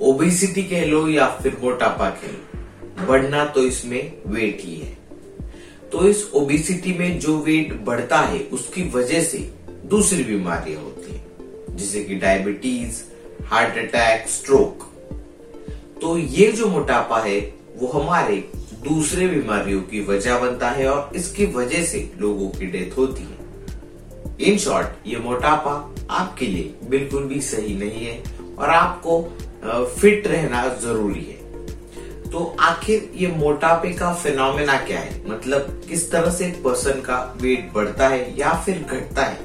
Obesity कह लो या फिर मोटापा कह लो, बढ़ना तो इसमें वेट ही है। तो इस ओबिसिटी में जो वेट बढ़ता है, उसकी वजह से दूसरी बीमारियाँ होती हैं, जैसे कि डायबिटीज़ हार्ट अटैक स्ट्रोक तो ये जो मोटापा है, वो हमारे दूसरे बीमारियों की वजह बनता है और इसकी वजह से लोगों की डेथ होती है। इन शॉर्ट ये मोटापा आपके लिए बिल्कुल भी सही नहीं है और आपको फिट रहना ज़रूरी है। तो आखिर ये मोटापे का फिनोमेना क्या है? मतलब किस तरह से एक पर्सन का वेट बढ़ता है या फिर घटता है?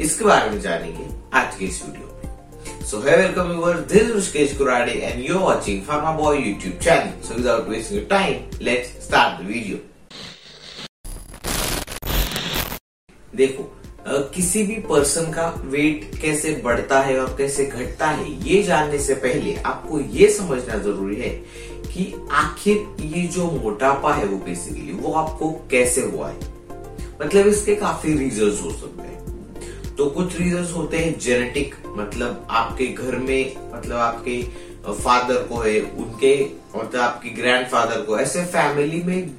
इसके बारे में जानेंगे आज के इस वीडियो में। So hi welcome you're this Rishikesh Kurade and you watching pharma boy YouTube channel so without wasting time let's start the video देखो किसी भी पर्सन का वेट कैसे बढ़ता है और कैसे घटता है, ये जानने से पहले आपको ये समझना ज़रूरी है कि आखिर ये जो मोटापा है वो बेसिकली वो आपको कैसे हुआ है। मतलब इसके काफ़ी रीजन हो सकते हैं। तो कुछ रीजन होते हैं जेनेटिक मतलब आपके घर में मतलब आपके फादर को है, उनके मतलब आपके ग्रैंडफादर को, ऐसे फैमिली में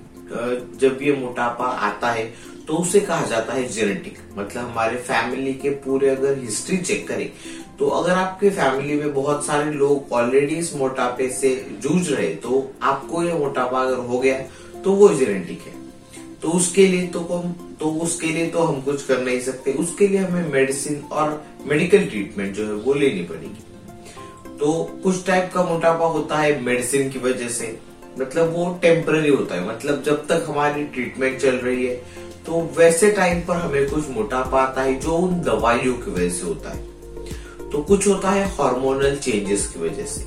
जब ये मोटापा आता है तो उसे कहा जाता है जेनेटिक मतलब हमारे फैमिली के पूरे अगर हिस्ट्री चेक करें तो अगर आपके फैमिली में बहुत सारे लोग ऑलरेडी इस मोटापे से जूझ रहे तो आपको ये मोटापा अगर हो गया तो वो जेनेटिक है. तो उसके लिए तो हम तो उसके लिए तो हम कुछ कर नहीं सकते. उसके लिए हमें मेडिसिन और मेडिकल ट्रीटमेंट जो है वो लेनी पड़ेगी. तो कुछ टाइप का मोटापा होता है मेडिसिन की वजह से. मतलब वो टेम्पररी होता है. मतलब जब तक हमारी ट्रीटमेंट चल रही है तो वैसे टाइम पर हमें कुछ मोटापा आता है जो उन दवाइयों की वजह से होता है। तो कुछ होता है हार्मोनल चेंजेस की वजह से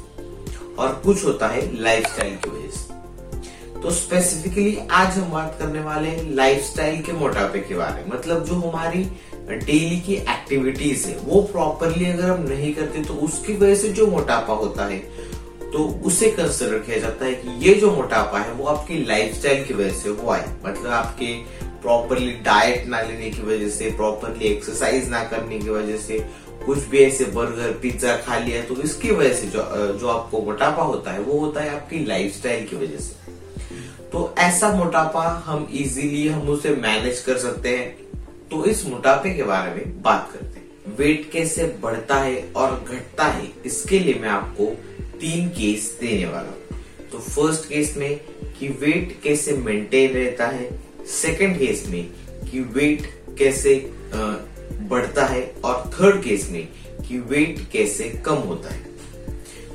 और कुछ होता है लाइफस्टाइल की वजह से। तो स्पेसिफिकली आज हम बात करने वाले हैं लाइफस्टाइल के मोटापे के बारे में। मतलब जो हमारी डेली की एक्टिविटीज़ है, वो प्रॉपरली अगर हम नहीं करते तो उसकी वजह से जो मोटापा होता है तो उसे कंसिडर किया जाता है कि ये जो मोटापा है वो आपकी लाइफस्टाइल की वजह से हुआ है। मतलब आपके प्रॉपरली डाइट ना लेने की वजह से प्रॉपरली एक्सरसाइज ना करने की वजह से, कुछ भी ऐसे बर्गर पिज्जा खा लिया तो इसकी वजह से जो जो आपको मोटापा होता है, वो होता है आपकी लाइफस्टाइल की वजह से। तो ऐसा मोटापा हम इजीली हम उसे मैनेज कर सकते हैं। तो इस मोटापे के बारे में बात करते हैं। वेट कैसे बढ़ता है और घटता है, इसके लिए मैं आपको तीन केस देने वाला हूँ। तो फ़र्स्ट केस में कि वेट कैसे मेंटेन रहता है सेकंड केस में कि वेट कैसे बढ़ता है और थर्ड केस में कि वेट कैसे कम होता है।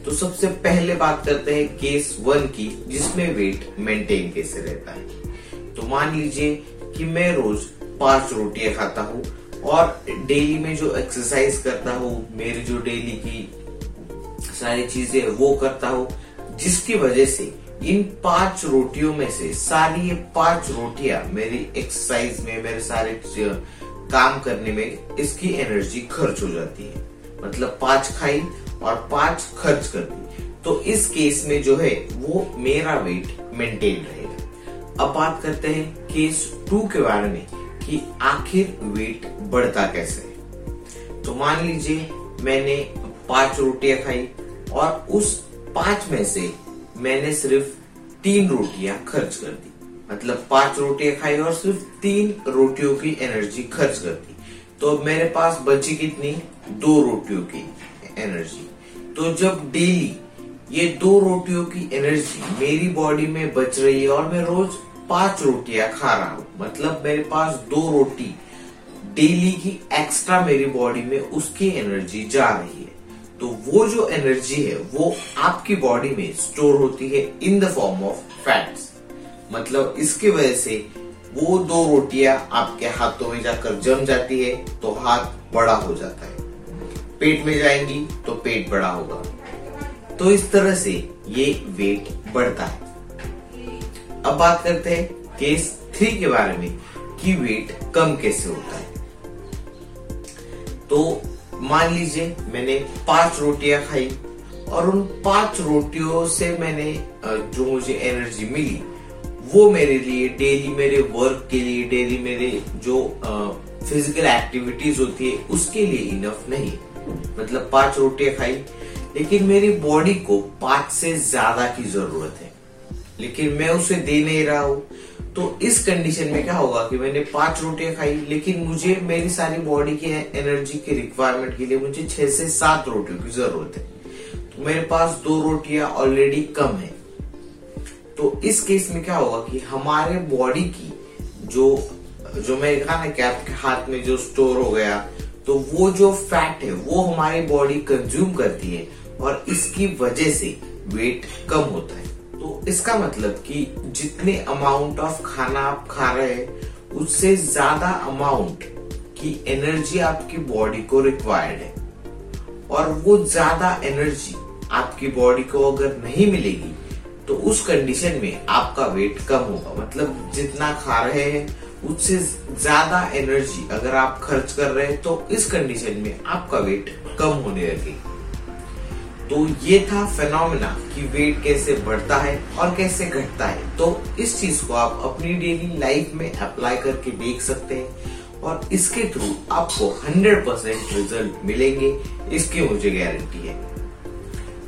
तो सबसे पहले बात करते हैं केस वन की, जिसमें वेट मेंटेन कैसे रहता है। तो मान लीजिए कि मैं रोज पाँच रोटियाँ खाता हूँ और डेली में जो एक्सरसाइज करता हूँ, मेरी जो डेली की सारी चीज़ें, वो करता हूँ, जिसकी वजह से इन पाँच रोटियों में से सारी ये पाँच रोटियाँ मेरी एक्सरसाइज में, मेरे सारे काम करने में इसकी एनर्जी खर्च हो जाती है। मतलब पाँच खाई और पाँच खर्च कर दी। तो इस केस में जो है, वो मेरा वेट मेंटेन रहेगा। अब बात करते हैं केस टू के बारे में कि आखिर वेट बढ़ता कैसे है। तो मान लीजिए, मैंने पाँच रोटियाँ खाई और उस पाँच में से मैंने सिर्फ़ तीन रोटियाँ खर्च कर दी। मतलब पाँच रोटियाँ खाई और सिर्फ़ तीन रोटियों की एनर्जी खर्च कर दी। तो मेरे पास बची कितनी? दो रोटियों की एनर्जी तो जब डेली ये दो रोटियों की एनर्जी मेरी बॉडी में बच रही है और मैं रोज पाँच रोटियाँ खा रहा हूँ मतलब मेरे पास दो रोटी डेली की एक्स्ट्रा मेरी बॉडी में उसकी एनर्जी जा रही है। तो वो जो एनर्जी है, वो आपकी बॉडी में स्टोर होती है in the form of fats मतलब इसकी वजह से वो दो रोटियाँ आपके हाथों में जाकर जम जाती है तो हाथ बड़ा हो जाता है। पेट में जाएँगी तो पेट बड़ा होगा। तो इस तरह से ये वेट बढ़ता है। अब बात करते हैं केस थ्री के बारे में कि वेट कम कैसे होता है। तो मान लीजिए मैंने पाँच रोटियाँ खाई और उन पाँच रोटियों से मैंने जो मुझे एनर्जी मिली, वो मेरे लिए डेली मेरे वर्क के लिए डेली मेरे जो फ़िज़िकल एक्टिविटीज़ होती है, उसके लिए इनफ नहीं। मतलब पाँच रोटियाँ खाई, लेकिन मेरी बॉडी को पाँच से ज़्यादा की ज़रूरत है। लेकिन मैं उसे दे नहीं रहा हूँ। तो इस कंडीशन में क्या होगा कि मैंने पाँच रोटियाँ खाई, लेकिन मुझे मेरी सारी बॉडी की एनर्जी के रिक्वायरमेंट के लिए मुझे छह से सात रोटियों की ज़रूरत है। तो मेरे पास दो रोटियाँ ऑलरेडी कम है। तो इस केस में क्या होगा कि हमारे बॉडी की जो जो मैं कहा ना कि आपके हाथ में जो स्टोर हो गया तो वो जो फैट है, वो हमारी बॉडी कंज्यूम करती है और इसकी वजह से वेट कम होता है। इसका मतलब कि जितने अमाउंट ऑफ़ खाना आप खा रहे हैं, उससे ज़्यादा अमाउंट की एनर्जी आपकी बॉडी को रिक्वायर्ड है। और वो ज़्यादा एनर्जी आपकी बॉडी को अगर नहीं मिलेगी तो उस कंडीशन में आपका वेट कम होगा। मतलब जितना खा रहे हैं, उससे ज़्यादा एनर्जी अगर आप खर्च कर रहे हैं तो इस कंडीशन में आपका वेट कम होने लगे तो ये था फेनोमेना कि वेट कैसे बढ़ता है और कैसे घटता है। तो इस चीज़ को आप अपनी डेली लाइफ में अप्लाई करके देख सकते हैं और इसके थ्रू आपको 100 परसेंट रिज़ल्ट मिलेंगे, इसकी मुझे गारंटी है।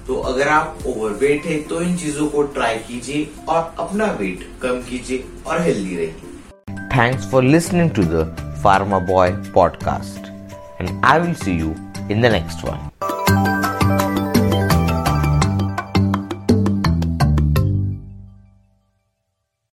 तो अगर आप ओवरवेट है तो इन चीज़ों को ट्राई कीजिए और अपना वेट कम कीजिए और हेल्दी रहिए। Thanks for listening to the pharma boy podcast and I will see you in the next one.